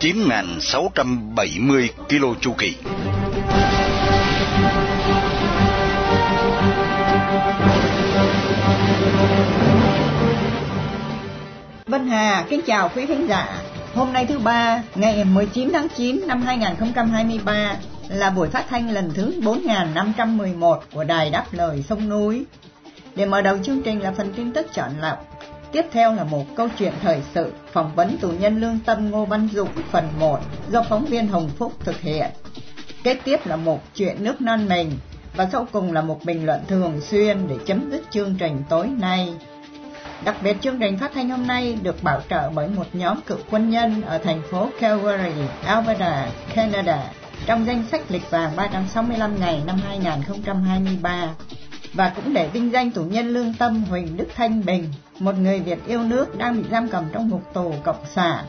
9.670 km chu kỳ. Vân Hà kính chào quý khán giả. Hôm nay thứ ba, ngày 19 tháng 9 năm 2023 là buổi phát thanh lần thứ 4511 của Đài Đáp Lời Sông Núi. Để mở đầu chương trình là phần tin tức chọn lọc. Tiếp theo là một câu chuyện thời sự phỏng vấn tù nhân lương tâm Ngô Văn Dũng phần 1 do phóng viên Hồng Phúc thực hiện. Kế tiếp là một chuyện nước non mình và sau cùng là một bình luận thường xuyên để chấm dứt chương trình tối nay. Đặc biệt chương trình phát thanh hôm nay được bảo trợ bởi một nhóm cựu quân nhân ở thành phố Calgary, Alberta, Canada trong danh sách lịch vàng 365 ngày năm 2023 và cũng để vinh danh tù nhân lương tâm Huỳnh Đức Thanh Bình, một người Việt yêu nước đang bị giam cầm trong ngục tù cộng sản.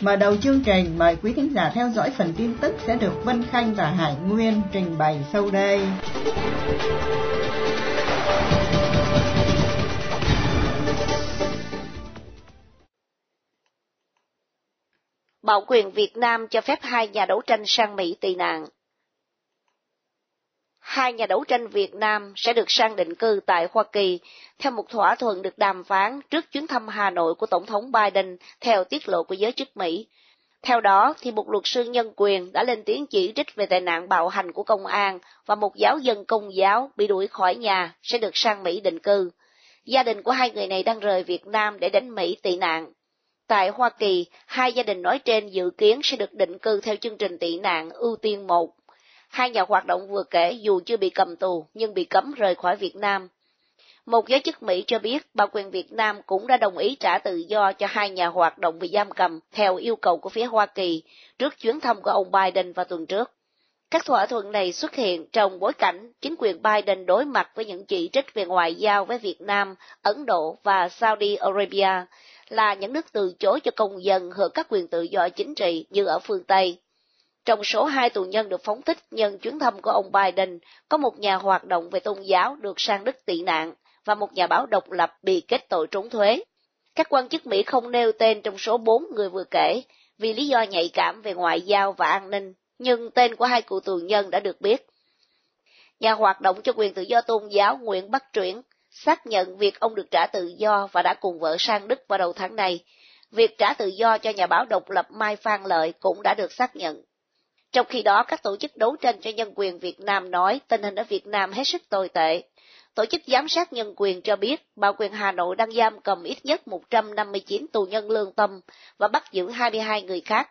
Mở đầu chương trình, mời quý thính giả theo dõi phần tin tức sẽ được Vân Khanh và Hải Nguyên trình bày sau đây. Bảo quyền Việt Nam cho phép hai nhà đấu tranh sang Mỹ tị nạn. Hai nhà đấu tranh Việt Nam sẽ được sang định cư tại Hoa Kỳ theo một thỏa thuận được đàm phán trước chuyến thăm Hà Nội của Tổng thống Biden theo tiết lộ của giới chức Mỹ. Theo đó, thì một luật sư nhân quyền đã lên tiếng chỉ trích về tệ nạn bạo hành của công an và một giáo dân công giáo bị đuổi khỏi nhà sẽ được sang Mỹ định cư. Gia đình của hai người này đang rời Việt Nam để đến Mỹ tị nạn. Tại Hoa Kỳ, hai gia đình nói trên dự kiến sẽ được định cư theo chương trình tị nạn ưu tiên 1. Hai nhà hoạt động vừa kể dù chưa bị cầm tù nhưng bị cấm rời khỏi Việt Nam. Một giới chức Mỹ cho biết bà quyền Việt Nam cũng đã đồng ý trả tự do cho hai nhà hoạt động bị giam cầm theo yêu cầu của phía Hoa Kỳ trước chuyến thăm của ông Biden vào tuần trước. Các thỏa thuận này xuất hiện trong bối cảnh chính quyền Biden đối mặt với những chỉ trích về ngoại giao với Việt Nam, Ấn Độ và Saudi Arabia là những nước từ chối cho công dân hưởng các quyền tự do chính trị như ở phương Tây. Trong số hai tù nhân được phóng thích nhân chuyến thăm của ông Biden, có một nhà hoạt động về tôn giáo được sang Đức tị nạn và một nhà báo độc lập bị kết tội trốn thuế. Các quan chức Mỹ không nêu tên trong số bốn người vừa kể vì lý do nhạy cảm về ngoại giao và an ninh, nhưng tên của hai cựu tù nhân đã được biết. Nhà hoạt động cho quyền tự do tôn giáo Nguyễn Bắc Truyển xác nhận việc ông được trả tự do và đã cùng vợ sang Đức vào đầu tháng này. Việc trả tự do cho nhà báo độc lập Mai Phan Lợi cũng đã được xác nhận. Trong khi đó, các tổ chức đấu tranh cho nhân quyền Việt Nam nói tình hình ở Việt Nam hết sức tồi tệ. Tổ chức giám sát nhân quyền cho biết, Bảo quyền Hà Nội đang giam cầm ít nhất 159 tù nhân lương tâm và bắt giữ 22 người khác.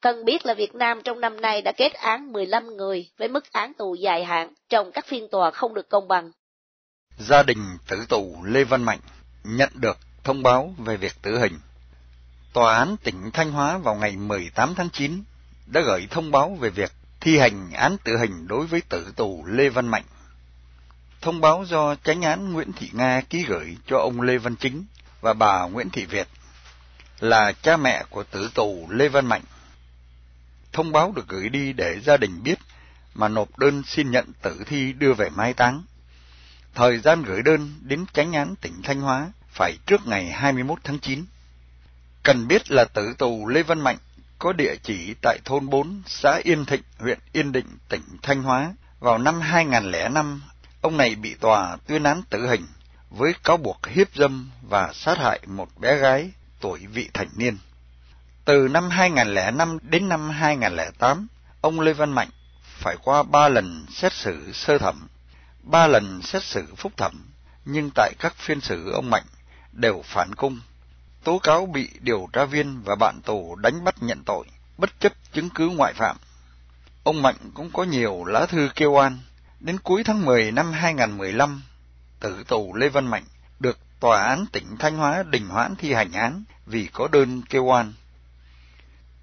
Cần biết là Việt Nam trong năm nay đã kết án 15 người với mức án tù dài hạn trong các phiên tòa không được công bằng. Gia đình tử tù Lê Văn Mạnh nhận được thông báo về việc tử hình. Tòa án tỉnh Thanh Hóa vào ngày 18 tháng 9 đã gửi thông báo về việc thi hành án tử hình đối với tử tù Lê Văn Mạnh. Thông báo do tránh án Nguyễn Thị Nga ký gửi cho ông Lê Văn Chính và bà Nguyễn Thị Việt là cha mẹ của tử tù Lê Văn Mạnh. Thông báo được gửi đi để gia đình biết mà nộp đơn xin nhận tử thi đưa về mai táng. Thời gian gửi đơn đến tránh án tỉnh Thanh Hóa phải trước ngày 21 tháng 9. Cần biết là tử tù Lê Văn Mạnh có địa chỉ tại thôn 4, xã Yên Thịnh, huyện Yên Định, tỉnh Thanh Hóa. Vào năm 2005, ông này bị tòa tuyên án tử hình với cáo buộc hiếp dâm và sát hại một bé gái tuổi vị thành niên. Từ năm 2005 đến năm 2008, ông Lê Văn Mạnh phải qua ba lần xét xử sơ thẩm ba lần xét xử phúc thẩm, nhưng tại các phiên xử ông Mạnh đều phản cung, tố cáo bị điều tra viên và bạn tù đánh bắt nhận tội, bất chấp chứng cứ ngoại phạm. Ông Mạnh cũng có nhiều lá thư kêu oan. Đến cuối tháng 10 năm 2015, tử tù Lê Văn Mạnh được tòa án tỉnh Thanh Hóa đình hoãn thi hành án vì có đơn kêu oan.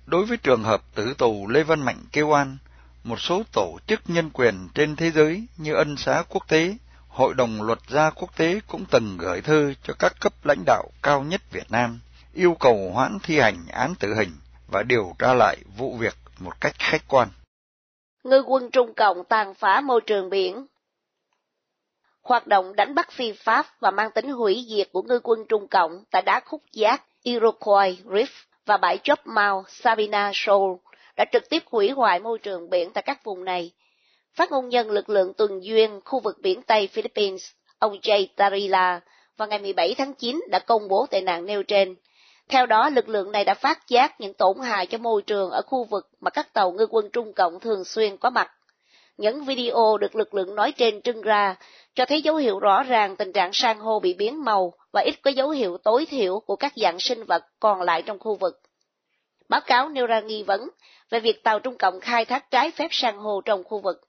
Đối với trường hợp tử tù Lê Văn Mạnh kêu oan, một số tổ chức nhân quyền trên thế giới như Ân xá Quốc tế, Hội đồng Luật gia Quốc tế cũng từng gửi thư cho các cấp lãnh đạo cao nhất Việt Nam, yêu cầu hoãn thi hành án tử hình và điều tra lại vụ việc một cách khách quan. Ngư quân Trung Cộng tàn phá môi trường biển Hoạt động đánh bắt phi pháp và mang tính hủy diệt của ngư quân Trung Cộng tại đá khúc giác Iroquois Reef và bãi chóp Mount Sabina Shoal đã trực tiếp hủy hoại môi trường biển tại các vùng này. Phát ngôn nhân lực lượng tuần duyên khu vực biển Tây Philippines, ông Jay Tarila, vào ngày 17 tháng 9 đã công bố tệ nạn nêu trên. Theo đó, lực lượng này đã phát giác những tổn hại cho môi trường ở khu vực mà các tàu ngư quân Trung Cộng thường xuyên có mặt. Những video được lực lượng nói trên trưng ra cho thấy dấu hiệu rõ ràng tình trạng san hô bị biến màu và ít có dấu hiệu tối thiểu của các dạng sinh vật còn lại trong khu vực. Báo cáo nêu ra nghi vấn về việc tàu Trung Cộng khai thác trái phép san hô trong khu vực.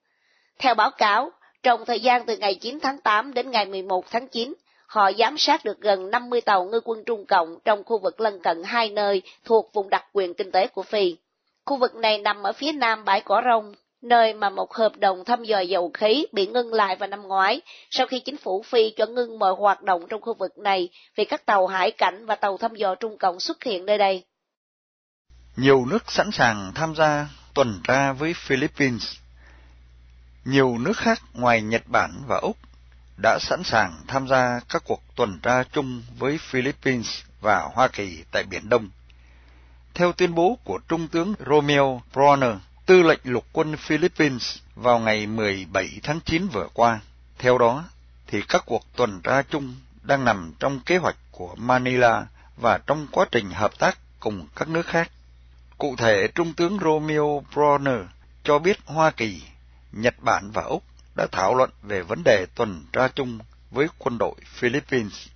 Theo báo cáo, trong thời gian từ ngày 9 tháng 8 đến ngày 11 tháng 9, họ giám sát được gần 50 tàu ngư quân Trung Cộng trong khu vực lân cận hai nơi thuộc vùng đặc quyền kinh tế của Phi. Khu vực này nằm ở phía nam bãi cỏ rông, nơi mà một hợp đồng thăm dò dầu khí bị ngưng lại vào năm ngoái sau khi chính phủ Phi cho ngưng mọi hoạt động trong khu vực này vì các tàu hải cảnh và tàu thăm dò Trung Cộng xuất hiện nơi đây. Nhiều nước sẵn sàng tham gia tuần tra với Philippines. Nhiều nước khác ngoài Nhật Bản và Úc đã sẵn sàng tham gia các cuộc tuần tra chung với Philippines và Hoa Kỳ tại Biển Đông. Theo tuyên bố của Trung tướng Romeo Bronner, tư lệnh lục quân Philippines vào ngày 17 tháng 9 vừa qua. Theo đó, thì các cuộc tuần tra chung đang nằm trong kế hoạch của Manila và trong quá trình hợp tác cùng các nước khác. Cụ thể, Trung tướng Romeo Bronner cho biết Hoa Kỳ, Nhật Bản và Úc đã thảo luận về vấn đề tuần tra chung với quân đội Philippines.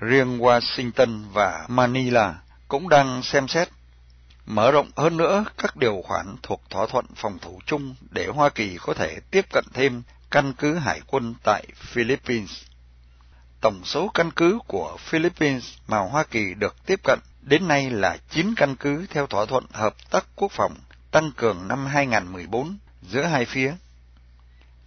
Riêng Washington và Manila cũng đang xem xét mở rộng hơn nữa các điều khoản thuộc thỏa thuận phòng thủ chung để Hoa Kỳ có thể tiếp cận thêm căn cứ hải quân tại Philippines. Tổng số căn cứ của Philippines mà Hoa Kỳ được tiếp cận đến nay là 9 căn cứ theo thỏa thuận hợp tác quốc phòng tăng cường năm 2014 giữa hai phía.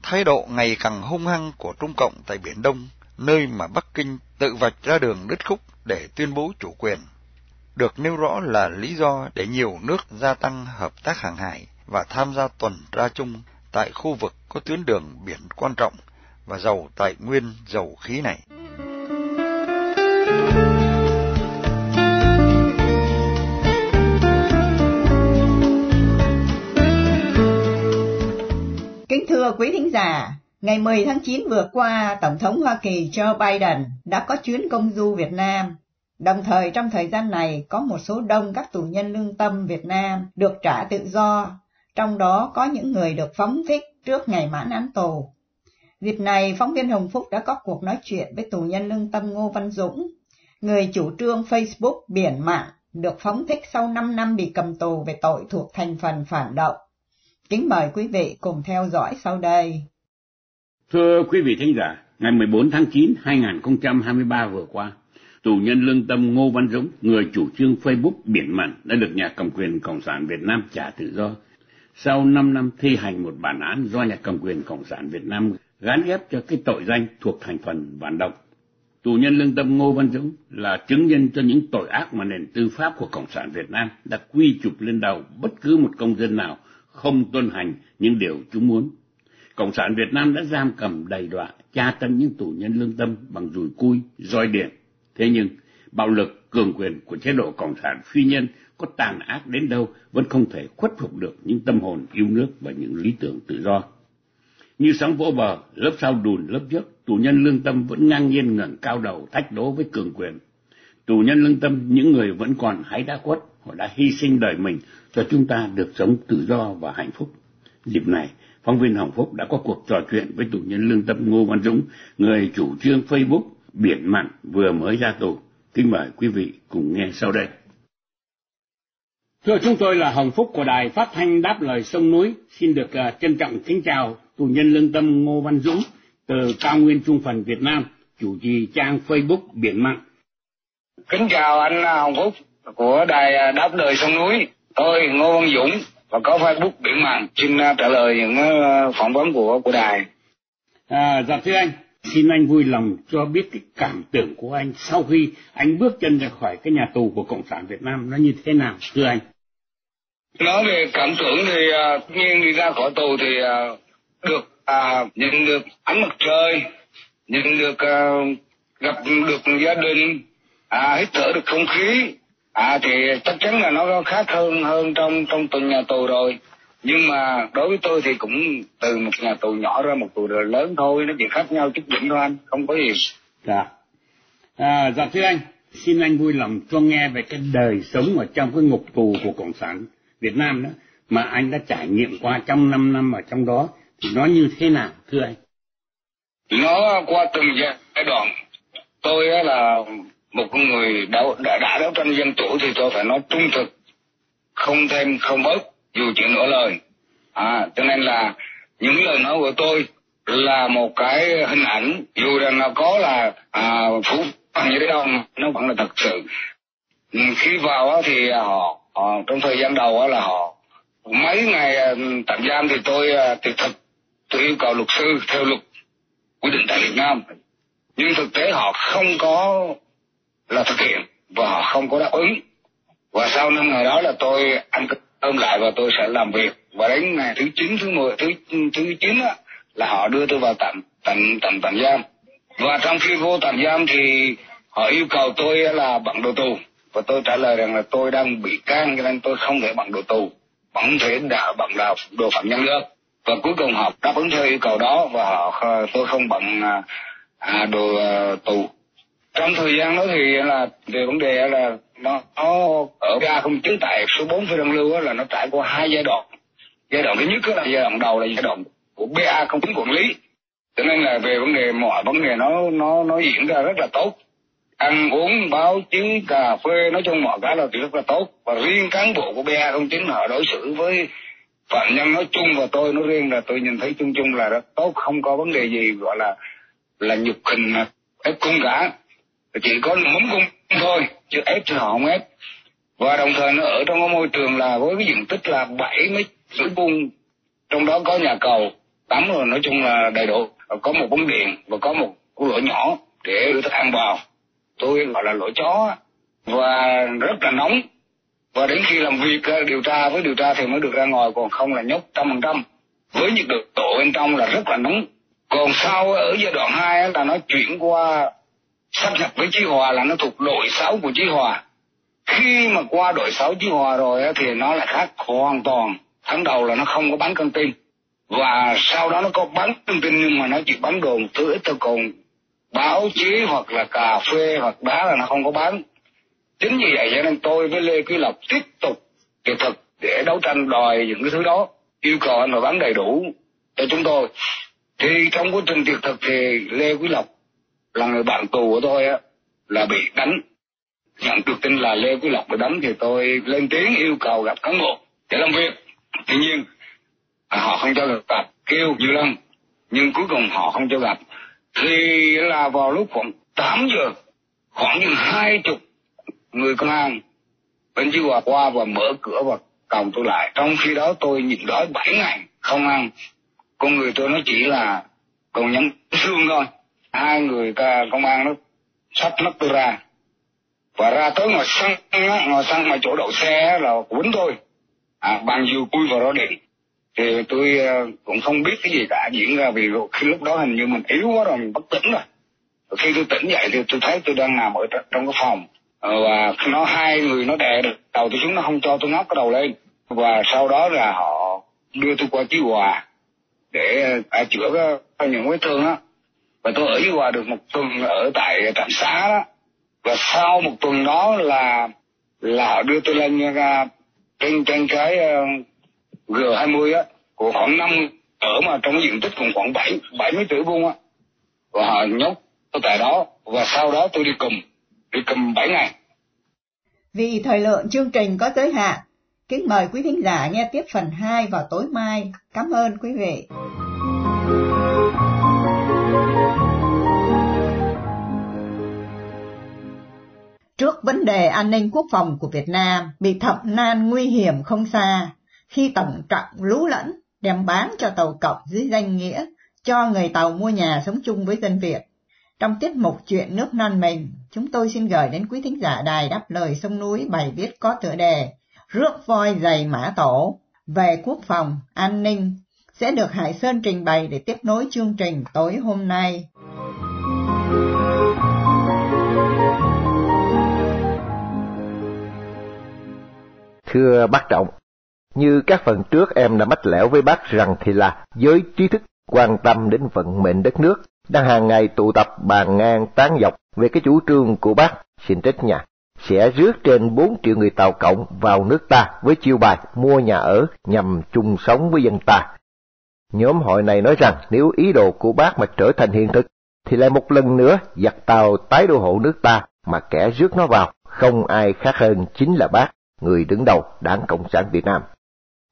Thái độ ngày càng hung hăng của Trung Cộng tại Biển Đông, nơi mà Bắc Kinh tự vạch ra đường đứt khúc để tuyên bố chủ quyền, được nêu rõ là lý do để nhiều nước gia tăng hợp tác hàng hải và tham gia tuần tra chung tại khu vực có tuyến đường biển quan trọng và giàu tài nguyên dầu khí này. Kính thưa quý thính giả, ngày 10 tháng 9 vừa qua, Tổng thống Hoa Kỳ Joe Biden đã có chuyến công du Việt Nam. Đồng thời trong thời gian này có một số đông các tù nhân lương tâm Việt Nam được trả tự do, trong đó có những người được phóng thích trước ngày mãn án tù. Dịp này, phóng viên Hồng Phúc đã có cuộc nói chuyện với tù nhân lương tâm Ngô Văn Dũng, người chủ trương Facebook Biển Mạng, được phóng thích sau 5 năm bị cầm tù về tội thuộc thành phần phản động. Kính mời quý vị cùng theo dõi sau đây. Thưa quý vị thính giả, ngày 14 tháng 9 2023 vừa qua, tù nhân lương tâm Ngô Văn Dũng, người chủ trương Facebook Biển Mặn đã được nhà cầm quyền Cộng sản Việt Nam trả tự do. Sau 5 năm thi hành một bản án do nhà cầm quyền Cộng sản Việt Nam gán ghép cho cái tội danh thuộc thành phần phản động. Tù nhân lương tâm Ngô Văn Dũng là chứng nhân cho những tội ác mà nền tư pháp của Cộng sản Việt Nam đã quy chụp lên đầu bất cứ một công dân nào không tuân hành những điều chúng muốn. Cộng sản Việt Nam đã giam cầm đầy đọa, tra tấn những tù nhân lương tâm bằng dùi cui, roi điện. Thế nhưng, bạo lực, cường quyền của chế độ Cộng sản phi nhân có tàn ác đến đâu vẫn không thể khuất phục được những tâm hồn yêu nước và những lý tưởng tự do. Như sóng vỗ bờ, lớp sau đùn lớp trước, tù nhân lương tâm vẫn ngang nhiên ngẩng cao đầu thách đố với cường quyền. Tù nhân lương tâm, những người vẫn còn hãy đã quất, họ đã hy sinh đời mình cho chúng ta được sống tự do và hạnh phúc. Dịp này, phóng viên Hồng Phúc đã có cuộc trò chuyện với tù nhân lương tâm Ngô Văn Dũng, người chủ trương Facebook Biển Mặn vừa mới ra tù. Kính mời quý vị cùng nghe sau đây. Thưa chúng tôi là Hồng Phúc của Đài Phát thanh Đáp Lời Sông Núi, xin được uh, trân trọng kính chào tù nhân lương tâm Ngô Văn Dũng từ Cao Nguyên Trung Phần Việt Nam, chủ trì trang Facebook Biển Mặn. Kính chào anh Hồng Phúc của Đài Đáp Lời Sông Núi. Tôi Ngô Văn Dũng và có Facebook Biển Mặn xin uh, trả lời những phỏng vấn của của đài. À, dạ thưa anh, xin anh vui lòng cho biết cái cảm tưởng của anh sau khi anh bước chân ra khỏi cái nhà tù của Cộng sản Việt Nam nó như thế nào, thưa anh? Nói về cảm tưởng thì uh, nhiên đi ra khỏi tù thì uh, được uh, nhìn được ánh mặt trời, nhìn được uh, gặp được gia đình, à, hít thở được không khí, à thì chắc chắn là nó khác hơn hơn trong trong từng nhà tù rồi. Nhưng mà đối với tôi thì cũng từ một nhà tù nhỏ ra một tù lớn thôi nó chỉ khác nhau chút đỉnh thôi anh không có gì. Dạ. À, dạ thưa anh xin anh vui lòng cho nghe về cái đời sống ở trong cái ngục tù của cộng sản Việt Nam đó mà anh đã trải nghiệm qua trong năm năm ở trong đó. Thì nó như thế nào thưa anh? Nó qua từng giai đoạn. Tôi là một người đã, đã, đã đấu tranh dân chủ thì tôi phải nói trung thực không thêm không bớt dù chỉ nửa lời. À cho nên là những lời nói của tôi là một cái hình ảnh dù rằng nó có là à, phú như thế đâu nó vẫn là thật sự. Khi vào thì họ, họ trong thời gian đầu là họ mấy ngày à, tạm giam thì tôi à, tuyệt thì thực tôi yêu cầu luật sư theo luật quy định tại Việt Nam. Nhưng thực tế họ không có là thực hiện và họ không có đáp ứng. Và sau năm ngày đó là tôi ăn cơm lại và tôi sẽ làm việc. Và đến ngày thứ chín thứ mười thứ thứ chín á là họ đưa tôi vào tạm tạm tạm tạm giam. Và trong khi vô tạm giam thì họ yêu cầu tôi là bằng đồ tù. Và tôi trả lời rằng là tôi đang bị can cho nên tôi không thể bằng đồ tù. Không thể đã bằng là đồ phạm nhân được. Và cuối cùng họ đáp ứng theo yêu cầu đó và họ tôi không bằng à, à, đồ à, tù trong thời gian đó thì là về vấn đề là nó, nó ở ga không chứng tại số 4 phi đăng lưu là nó trải qua hai giai đoạn. Giai đoạn thứ nhất là giai đoạn đầu là giai đoạn của ba không tính quản lý. Cho nên là về vấn đề mọi vấn đề nó nó nó diễn ra rất là tốt. Ăn uống báo chí cà phê nói chung mọi cái là rất là tốt. Và riêng cán bộ của ba không chính họ đối xử với phạm nhân nói chung và tôi nói riêng là tôi nhìn thấy chung chung là rất tốt không có vấn đề gì gọi là là nhục hình ép cung cả chỉ có muốn cung thôi, chứ ép thì họ không ép. Và đồng thời nó ở trong cái môi trường là với cái diện tích là bảy mét rưỡi vuông. Trong đó có nhà cầu, tắm rồi nói chung là đầy đủ. Có một bóng điện và có một cái lỗ nhỏ để đưa thức ăn vào. Tôi gọi là lỗ chó. Và rất là nóng. Và đến khi làm việc ờ, điều tra, với điều tra thì mới được ra ngoài, còn không là nhốt trăm phần trăm. Với nhiệt độ bên trong là rất là nóng. Còn sau ờ, ở giai đoạn hai là nó chuyển qua sắp nhập với Chí Hòa là nó thuộc đội sáu của Chí Hòa. Khi mà qua đội sáu Chí Hòa rồi thì nó lại khác hoàn toàn. Tháng đầu là nó không có bán căng tin. Và sau đó nó có bán căng tin nhưng mà nó chỉ bán đồ một thứ ít thôi còn báo chí hoặc là cà phê hoặc đá là nó không có bán. Chính vì vậy cho nên tôi với Lê Quý Lộc tiếp tục kỹ thuật để đấu tranh đòi những cái thứ đó. Yêu cầu anh phải bán đầy đủ cho chúng tôi. Thì trong quá trình tiệc thực thì Lê Quý Lộc là người bạn tù của tôi á, là bị đánh. Nhận được tin là lê quý lộc bị đánh thì tôi lên tiếng yêu cầu gặp cán bộ để làm việc. Tuy nhiên, họ không cho gặp kêu nhiều lần. Nhưng cuối cùng họ không cho gặp. Thì là vào lúc khoảng 8 giờ, khoảng như hai chục người công an bên dưới hòa qua và mở cửa và còng tôi lại. Trong khi đó tôi nhịn đói 7 ngày không ăn. Con người tôi nó chỉ là còn nhắm xương thôi hai người công an nó sắp nắp tôi ra. Và ra tới ngồi xăng ngồi xăng mà chỗ đậu xe là quýnh tôi à, bằng dù cui vào đó điện thì tôi ờ, cũng không biết cái gì cả diễn ra vì khi lúc đó hình như mình yếu quá rồi mình bất tỉnh rồi. Và khi tôi tỉnh dậy thì tôi thấy tôi đang nằm ở trong cái phòng. Ờ, và nó hai người nó đè được đầu tôi xuống nó không cho tôi ngóc cái đầu lên. Và sau đó là họ đưa tôi qua chí hòa để à, chữa cái, những vết thương á và tôi ở dưới hòa được một tuần ở tại trạm xá đó. Và sau một tuần đó là là họ đưa tôi lên ra trên trên cái uh, g 20 á của khoảng năm ở mà trong diện tích cũng khoảng bảy bảy mấy tỷ vuông á. Và họ nhốt tôi tại đó. Và sau đó tôi đi cùng đi cùng bảy ngày. Vì thời lượng chương trình có giới hạn kính mời quý thính giả nghe tiếp phần 2 vào tối mai. Cảm ơn quý vị. Trước vấn đề an ninh quốc phòng của Việt Nam bị thập nan nguy hiểm không xa, khi tổng trọng lú lẫn đem bán cho tàu cộng dưới danh nghĩa cho người tàu mua nhà sống chung với dân Việt. Trong tiết mục chuyện nước non mình, chúng tôi xin gửi đến quý thính giả đài đáp lời sông núi bài viết có tựa đề Rước voi dày mã tổ về quốc phòng, an ninh sẽ được Hải Sơn trình bày để tiếp nối chương trình tối hôm nay. Thưa bác Trọng, như các phần trước em đã mách lẻo với bác rằng thì là giới trí thức quan tâm đến vận mệnh đất nước, đang hàng ngày tụ tập bàn ngang tán dọc về cái chủ trương của bác, xin trách nhà, sẽ rước trên 4 triệu người Tàu Cộng vào nước ta với chiêu bài mua nhà ở nhằm chung sống với dân ta. Nhóm hội này nói rằng nếu ý đồ của bác mà trở thành hiện thực, thì lại một lần nữa giặc Tàu tái đô hộ nước ta mà kẻ rước nó vào, không ai khác hơn chính là bác, người đứng đầu Đảng Cộng sản Việt Nam.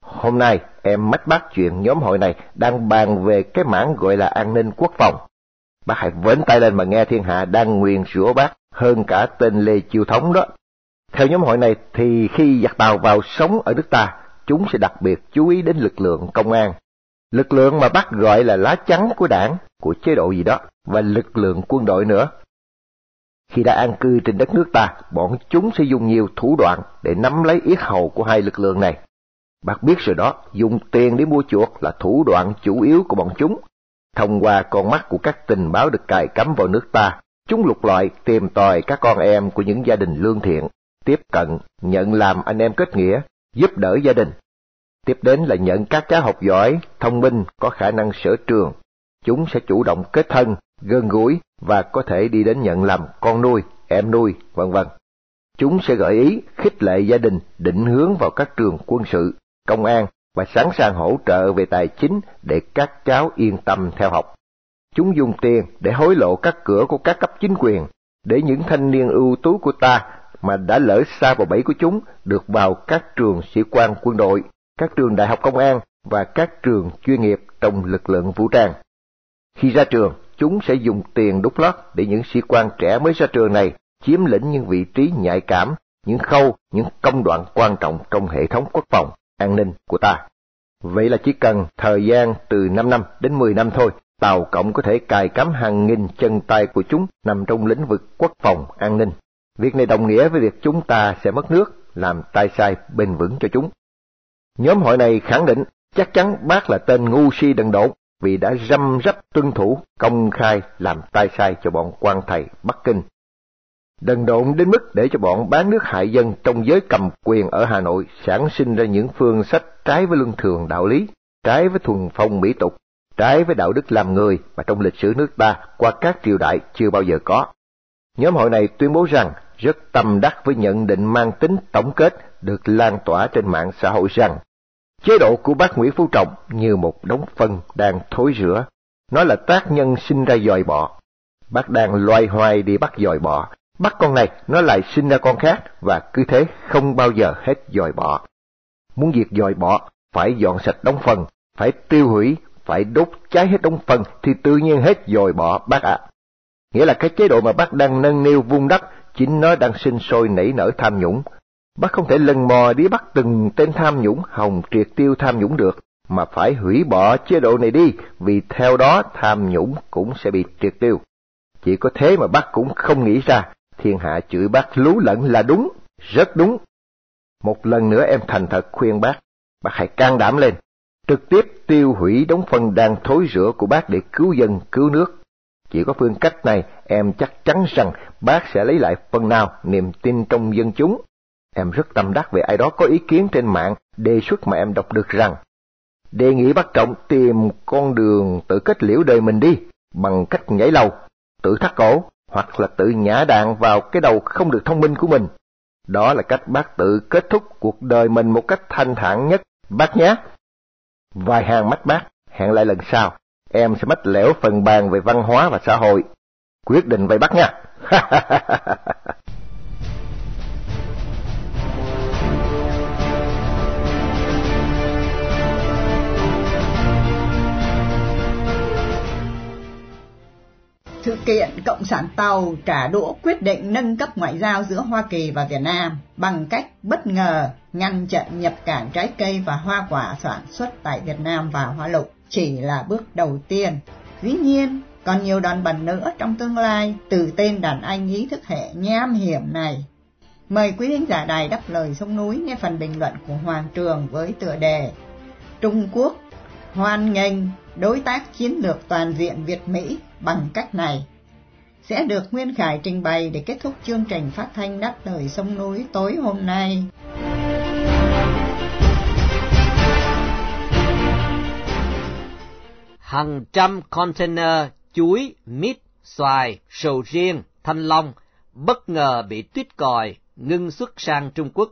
Hôm nay em mách bác chuyện nhóm hội này đang bàn về cái mảng gọi là an ninh quốc phòng. Bác hãy vấn tay lên mà nghe thiên hạ đang nguyền rủa bác hơn cả tên Lê Chiêu Thống đó. Theo nhóm hội này thì khi giặc tàu vào sống ở nước ta, chúng sẽ đặc biệt chú ý đến lực lượng công an. Lực lượng mà bác gọi là lá chắn của đảng, của chế độ gì đó, và lực lượng quân đội nữa. Khi đã an cư trên đất nước ta, bọn chúng sẽ dùng nhiều thủ đoạn để nắm lấy yết hầu của hai lực lượng này. Bác biết rồi đó, dùng tiền để mua chuộc là thủ đoạn chủ yếu của bọn chúng. Thông qua con mắt của các tình báo được cài cắm vào nước ta, chúng lục loại tìm tòi các con em của những gia đình lương thiện, tiếp cận, nhận làm anh em kết nghĩa, giúp đỡ gia đình. Tiếp đến là nhận các cháu học giỏi, thông minh, có khả năng sở trường. Chúng sẽ chủ động kết thân, gần gũi và có thể đi đến nhận làm con nuôi, em nuôi, vân vân. Chúng sẽ gợi ý, khích lệ gia đình định hướng vào các trường quân sự, công an và sẵn sàng hỗ trợ về tài chính để các cháu yên tâm theo học. Chúng dùng tiền để hối lộ các cửa của các cấp chính quyền, để những thanh niên ưu tú của ta mà đã lỡ xa vào bẫy của chúng được vào các trường sĩ quan quân đội, các trường đại học công an và các trường chuyên nghiệp trong lực lượng vũ trang. Khi ra trường, chúng sẽ dùng tiền đúc lót để những sĩ quan trẻ mới ra trường này chiếm lĩnh những vị trí nhạy cảm, những khâu, những công đoạn quan trọng trong hệ thống quốc phòng, an ninh của ta. Vậy là chỉ cần thời gian từ 5 năm đến 10 năm thôi, Tàu Cộng có thể cài cắm hàng nghìn chân tay của chúng nằm trong lĩnh vực quốc phòng, an ninh. Việc này đồng nghĩa với việc chúng ta sẽ mất nước, làm tay sai bền vững cho chúng. Nhóm hội này khẳng định chắc chắn bác là tên ngu si đần độn vì đã răm rắp tuân thủ công khai làm tay sai cho bọn quan thầy Bắc Kinh. Đần độn đến mức để cho bọn bán nước hại dân trong giới cầm quyền ở Hà Nội sản sinh ra những phương sách trái với luân thường đạo lý, trái với thuần phong mỹ tục, trái với đạo đức làm người mà trong lịch sử nước ta qua các triều đại chưa bao giờ có. Nhóm hội này tuyên bố rằng rất tâm đắc với nhận định mang tính tổng kết được lan tỏa trên mạng xã hội rằng chế độ của bác Nguyễn Phú Trọng như một đống phân đang thối rữa. Nó là tác nhân sinh ra dòi bọ. Bác đang loay hoay đi bắt dòi bọ. Bắt con này, nó lại sinh ra con khác và cứ thế không bao giờ hết dòi bọ. Muốn diệt dòi bọ, phải dọn sạch đống phân, phải tiêu hủy, phải đốt cháy hết đống phân thì tự nhiên hết dòi bọ bác ạ. Nghĩa là cái chế độ mà bác đang nâng niu vung đắp chính nó đang sinh sôi nảy nở tham nhũng. Bác không thể lần mò đi bắt từng tên tham nhũng hồng triệt tiêu tham nhũng được, mà phải hủy bỏ chế độ này đi, vì theo đó tham nhũng cũng sẽ bị triệt tiêu. Chỉ có thế mà bác cũng không nghĩ ra, thiên hạ chửi bác lú lẫn là đúng, rất đúng. Một lần nữa em thành thật khuyên bác, bác hãy can đảm lên, trực tiếp tiêu hủy đống phân đang thối rữa của bác để cứu dân, cứu nước. Chỉ có phương cách này, em chắc chắn rằng bác sẽ lấy lại phần nào niềm tin trong dân chúng. Em rất tâm đắc về ai đó có ý kiến trên mạng đề xuất mà em đọc được rằng đề nghị bác Trọng tìm con đường tự kết liễu đời mình đi bằng cách nhảy lầu, tự thắt cổ hoặc là tự nhả đạn vào cái đầu không được thông minh của mình. Đó là cách bác tự kết thúc cuộc đời mình một cách thanh thản nhất, bác nhé. Vài hàng mắt bác, hẹn lại lần sau em sẽ mách lẻo phần bàn về văn hóa và xã hội. Quyết định vậy bác nha. Sự kiện Cộng sản Tàu trả đũa quyết định nâng cấp ngoại giao giữa Hoa Kỳ và Việt Nam bằng cách bất ngờ ngăn chặn nhập cảng trái cây và hoa quả sản xuất tại Việt Nam vào Hoa Lục chỉ là bước đầu tiên. Dĩ nhiên, còn nhiều đòn bẩn nữa trong tương lai từ tên đàn anh ý thức hệ nham hiểm này. Mời quý khán giả đài đáp lời sông núi nghe phần bình luận của Hoàng Trường với tựa đề Trung Quốc hoan nghênh đối tác chiến lược toàn diện Việt Mỹ bằng cách này sẽ được Nguyên Khải trình bày để kết thúc chương trình phát thanh đáp lời sông núi tối hôm nay. Hàng trăm container chuối, mít, xoài, sầu riêng, thanh long bất ngờ bị tuyết còi ngưng xuất sang Trung Quốc.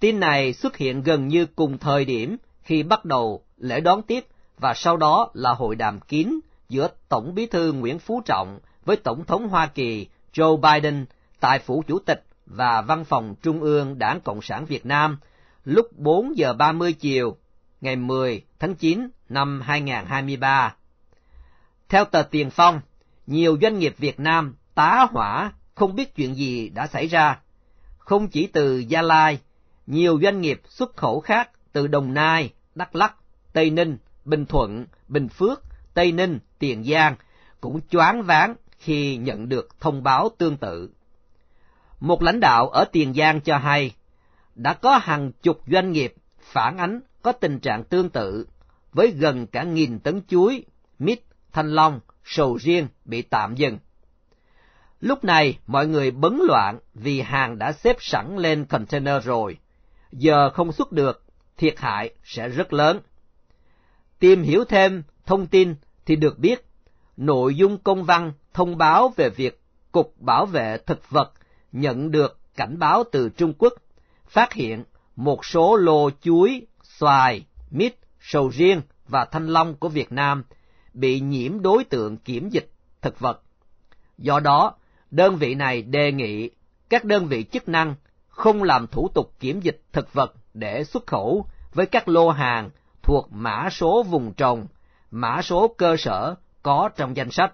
Tin này xuất hiện gần như cùng thời điểm khi bắt đầu lễ đón tiếp và sau đó là hội đàm kín giữa Tổng bí thư Nguyễn Phú Trọng với Tổng thống Hoa Kỳ Joe Biden tại Phủ Chủ tịch và Văn phòng Trung ương Đảng Cộng sản Việt Nam lúc 4 giờ 30 chiều ngày 10 tháng 9 năm 2023. Theo tờ Tiền Phong, nhiều doanh nghiệp Việt Nam tá hỏa không biết chuyện gì đã xảy ra. Không chỉ từ Gia Lai, nhiều doanh nghiệp xuất khẩu khác từ Đồng Nai, Đắk Lắk, Tây Ninh, Bình Thuận, Bình Phước, Tây Ninh, Tiền Giang cũng choáng váng khi nhận được thông báo tương tự. Một lãnh đạo ở Tiền Giang cho hay, đã có hàng chục doanh nghiệp phản ánh có tình trạng tương tự, với gần cả nghìn tấn chuối, mít, thanh long, sầu riêng bị tạm dừng. Lúc này mọi người bấn loạn vì hàng đã xếp sẵn lên container rồi, giờ không xuất được, thiệt hại sẽ rất lớn. Tìm hiểu thêm thông tin thì được biết, nội dung công văn thông báo về việc Cục Bảo vệ Thực vật nhận được cảnh báo từ Trung Quốc, phát hiện một số lô chuối, xoài, mít, sầu riêng và thanh long của Việt Nam bị nhiễm đối tượng kiểm dịch thực vật. Do đó, đơn vị này đề nghị các đơn vị chức năng không làm thủ tục kiểm dịch thực vật để xuất khẩu với các lô hàng thuộc mã số vùng trồng, mã số cơ sở có trong danh sách.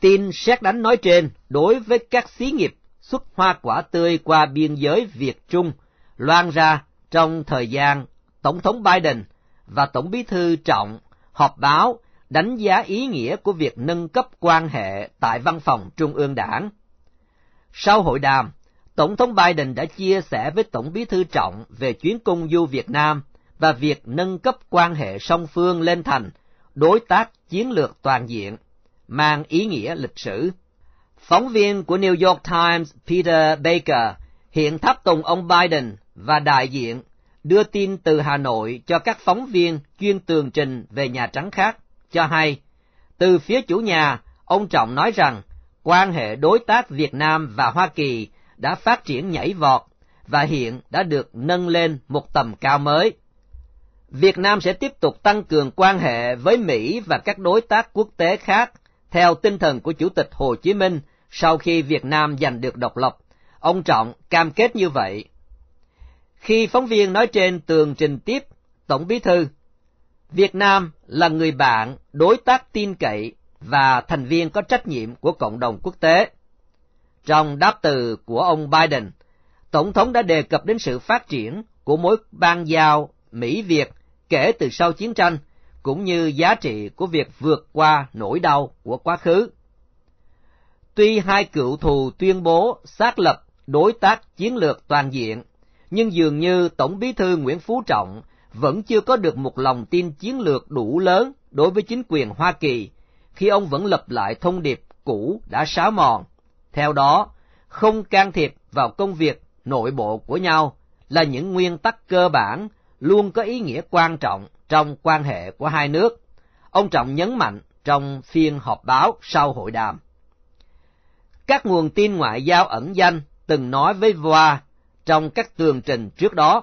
Tin xét đánh nói trên đối với các xí nghiệp xuất hoa quả tươi qua biên giới Việt Trung loan ra trong thời gian Tổng thống Biden và Tổng bí thư Trọng họp báo đánh giá ý nghĩa của việc nâng cấp quan hệ tại văn phòng Trung ương Đảng. Sau hội đàm, Tổng thống Biden đã chia sẻ với Tổng bí thư Trọng về chuyến công du Việt Nam và việc nâng cấp quan hệ song phương lên thành đối tác chiến lược toàn diện, mang ý nghĩa lịch sử. Phóng viên của New York Times Peter Baker hiện tháp tùng ông Biden và đại diện đưa tin từ Hà Nội cho các phóng viên chuyên tường trình về Nhà Trắng khác, cho hay, từ phía chủ nhà, ông Trọng nói rằng quan hệ đối tác Việt Nam và Hoa Kỳ đã phát triển nhảy vọt và hiện đã được nâng lên một tầm cao mới. Việt Nam sẽ tiếp tục tăng cường quan hệ với Mỹ và các đối tác quốc tế khác theo tinh thần của Chủ tịch Hồ Chí Minh sau khi Việt Nam giành được độc lập. Ông Trọng cam kết như vậy. Khi phóng viên nói trên tường trình tiếp, Tổng bí thư, Việt Nam là người bạn, đối tác tin cậy và thành viên có trách nhiệm của cộng đồng quốc tế. Trong đáp từ của ông Biden, Tổng thống đã đề cập đến sự phát triển của mối ban giao Mỹ-Việt kể từ sau chiến tranh, cũng như giá trị của việc vượt qua nỗi đau của quá khứ. Tuy hai cựu thù tuyên bố xác lập đối tác chiến lược toàn diện, nhưng dường như Tổng bí thư Nguyễn Phú Trọng vẫn chưa có được một lòng tin chiến lược đủ lớn đối với chính quyền Hoa Kỳ, khi ông vẫn lập lại thông điệp cũ đã xáo mòn. Theo đó, không can thiệp vào công việc nội bộ của nhau là những nguyên tắc cơ bản luôn có ý nghĩa quan trọng trong quan hệ của hai nước. Ông Trọng nhấn mạnh trong phiên họp báo sau hội đàm. Các nguồn tin ngoại giao ẩn danh từng nói với VOA trong các tường trình trước đó.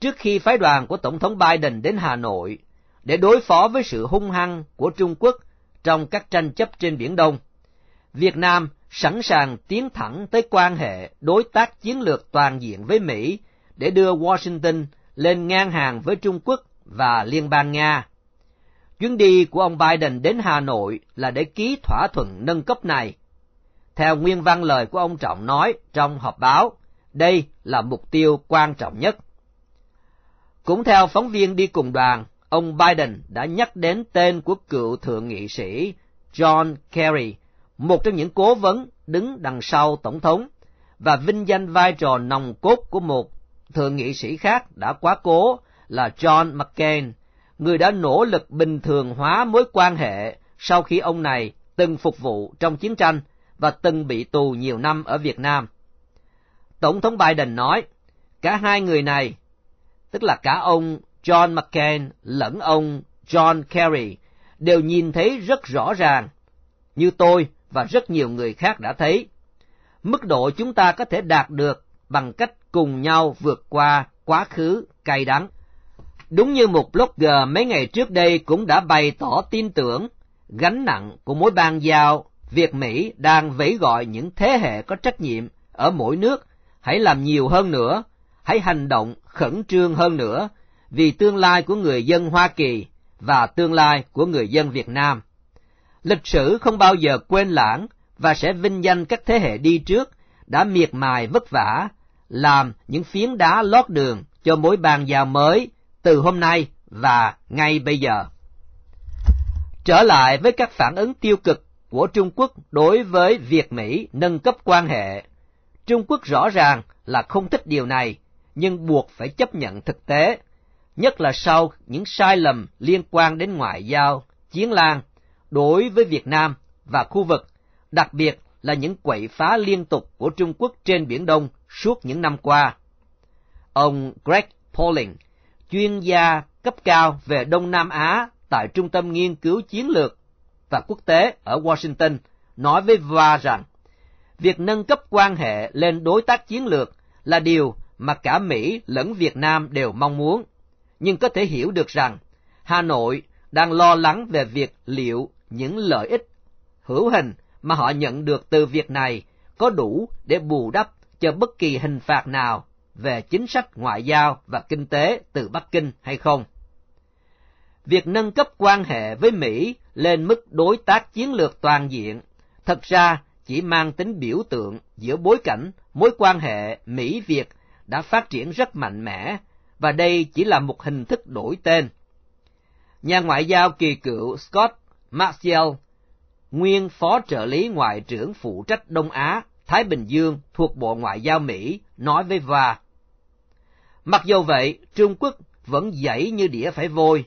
Trước khi phái đoàn của Tổng thống Biden đến Hà Nội để đối phó với sự hung hăng của Trung Quốc trong các tranh chấp trên Biển Đông, Việt Nam sẵn sàng tiến thẳng tới quan hệ đối tác chiến lược toàn diện với Mỹ để đưa Washington lên ngang hàng với Trung Quốc và Liên bang Nga. Chuyến đi của ông Biden đến Hà Nội là để ký thỏa thuận nâng cấp này. Theo nguyên văn lời của ông Trọng nói trong họp báo, đây là mục tiêu quan trọng nhất. Cũng theo phóng viên đi cùng đoàn, ông Biden đã nhắc đến tên của cựu thượng nghị sĩ John Kerry, một trong những cố vấn đứng đằng sau tổng thống, và vinh danh vai trò nòng cốt của một thượng nghị sĩ khác đã quá cố là John McCain, người đã nỗ lực bình thường hóa mối quan hệ sau khi ông này từng phục vụ trong chiến tranh và từng bị tù nhiều năm ở Việt Nam. Tổng thống Biden nói, cả hai người này, tức là cả ông John McCain lẫn ông John Kerry, đều nhìn thấy rất rõ ràng, như tôi và rất nhiều người khác đã thấy, mức độ chúng ta có thể đạt được bằng cách cùng nhau vượt qua quá khứ cay đắng. Đúng như một blogger mấy ngày trước đây cũng đã bày tỏ tin tưởng, gánh nặng của mối ban giao, việc Mỹ đang vẫy gọi những thế hệ có trách nhiệm ở mỗi nước, hãy làm nhiều hơn nữa, hãy hành động khẩn trương hơn nữa, vì tương lai của người dân Hoa Kỳ và tương lai của người dân Việt Nam. Lịch sử không bao giờ quên lãng và sẽ vinh danh các thế hệ đi trước đã miệt mài vất vả, làm những phiến đá lót đường cho mối bàn giao mới từ hôm nay và ngay bây giờ. Trở lại với các phản ứng tiêu cực của Trung Quốc đối với việc Mỹ nâng cấp quan hệ, Trung Quốc rõ ràng là không thích điều này, nhưng buộc phải chấp nhận thực tế, nhất là sau những sai lầm liên quan đến ngoại giao, chiến lan đối với Việt Nam và khu vực, đặc biệt là những quậy phá liên tục của Trung Quốc trên Biển Đông suốt những năm qua. Ông Greg Pauling, chuyên gia cấp cao về Đông Nam Á tại Trung tâm Nghiên cứu Chiến lược và Quốc tế ở Washington, nói với VA rằng, việc nâng cấp quan hệ lên đối tác chiến lược là điều mà cả Mỹ lẫn Việt Nam đều mong muốn, nhưng có thể hiểu được rằng Hà Nội đang lo lắng về việc liệu những lợi ích hữu hình mà họ nhận được từ việc này có đủ để bù đắp cho bất kỳ hình phạt nào về chính sách ngoại giao và kinh tế từ Bắc Kinh hay không. Việc nâng cấp quan hệ với Mỹ lên mức đối tác chiến lược toàn diện thật ra chỉ mang tính biểu tượng giữa bối cảnh mối quan hệ Mỹ-Việt đã phát triển rất mạnh mẽ, và đây chỉ là một hình thức đổi tên. Nhà ngoại giao kỳ cựu Scott Maxwell nguyên phó trợ lý ngoại trưởng phụ trách Đông Á, Thái Bình Dương thuộc Bộ Ngoại giao Mỹ, nói với Va. Mặc dù vậy, Trung Quốc vẫn dãy như đĩa phải vôi.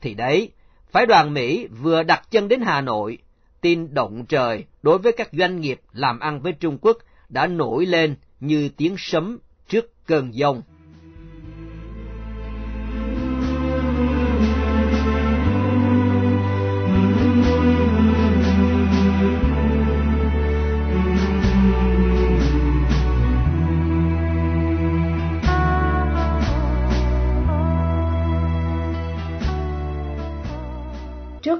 Thì đấy, phái đoàn Mỹ vừa đặt chân đến Hà Nội, tin động trời đối với các doanh nghiệp làm ăn với Trung Quốc đã nổi lên như tiếng sấm trước cơn giông.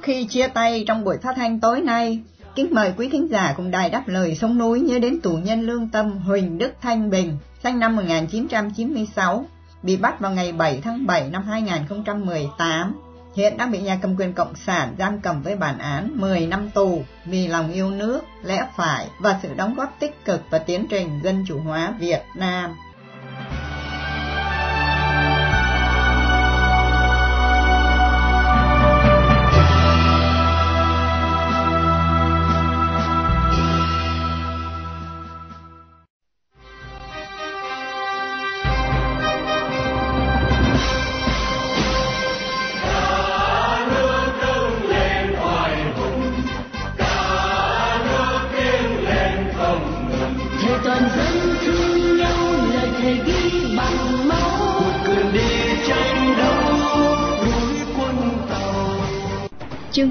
Khi chia tay trong buổi phát thanh tối nay, kính mời quý thính giả cùng đài đáp lời sông núi nhớ đến tù nhân lương tâm Huỳnh Đức Thanh Bình, sinh năm 1996, bị bắt vào ngày 7 tháng 7 năm 2018. Hiện đang bị nhà cầm quyền Cộng sản giam cầm với bản án 10 năm tù vì lòng yêu nước, lẽ phải và sự đóng góp tích cực vào tiến trình dân chủ hóa Việt Nam.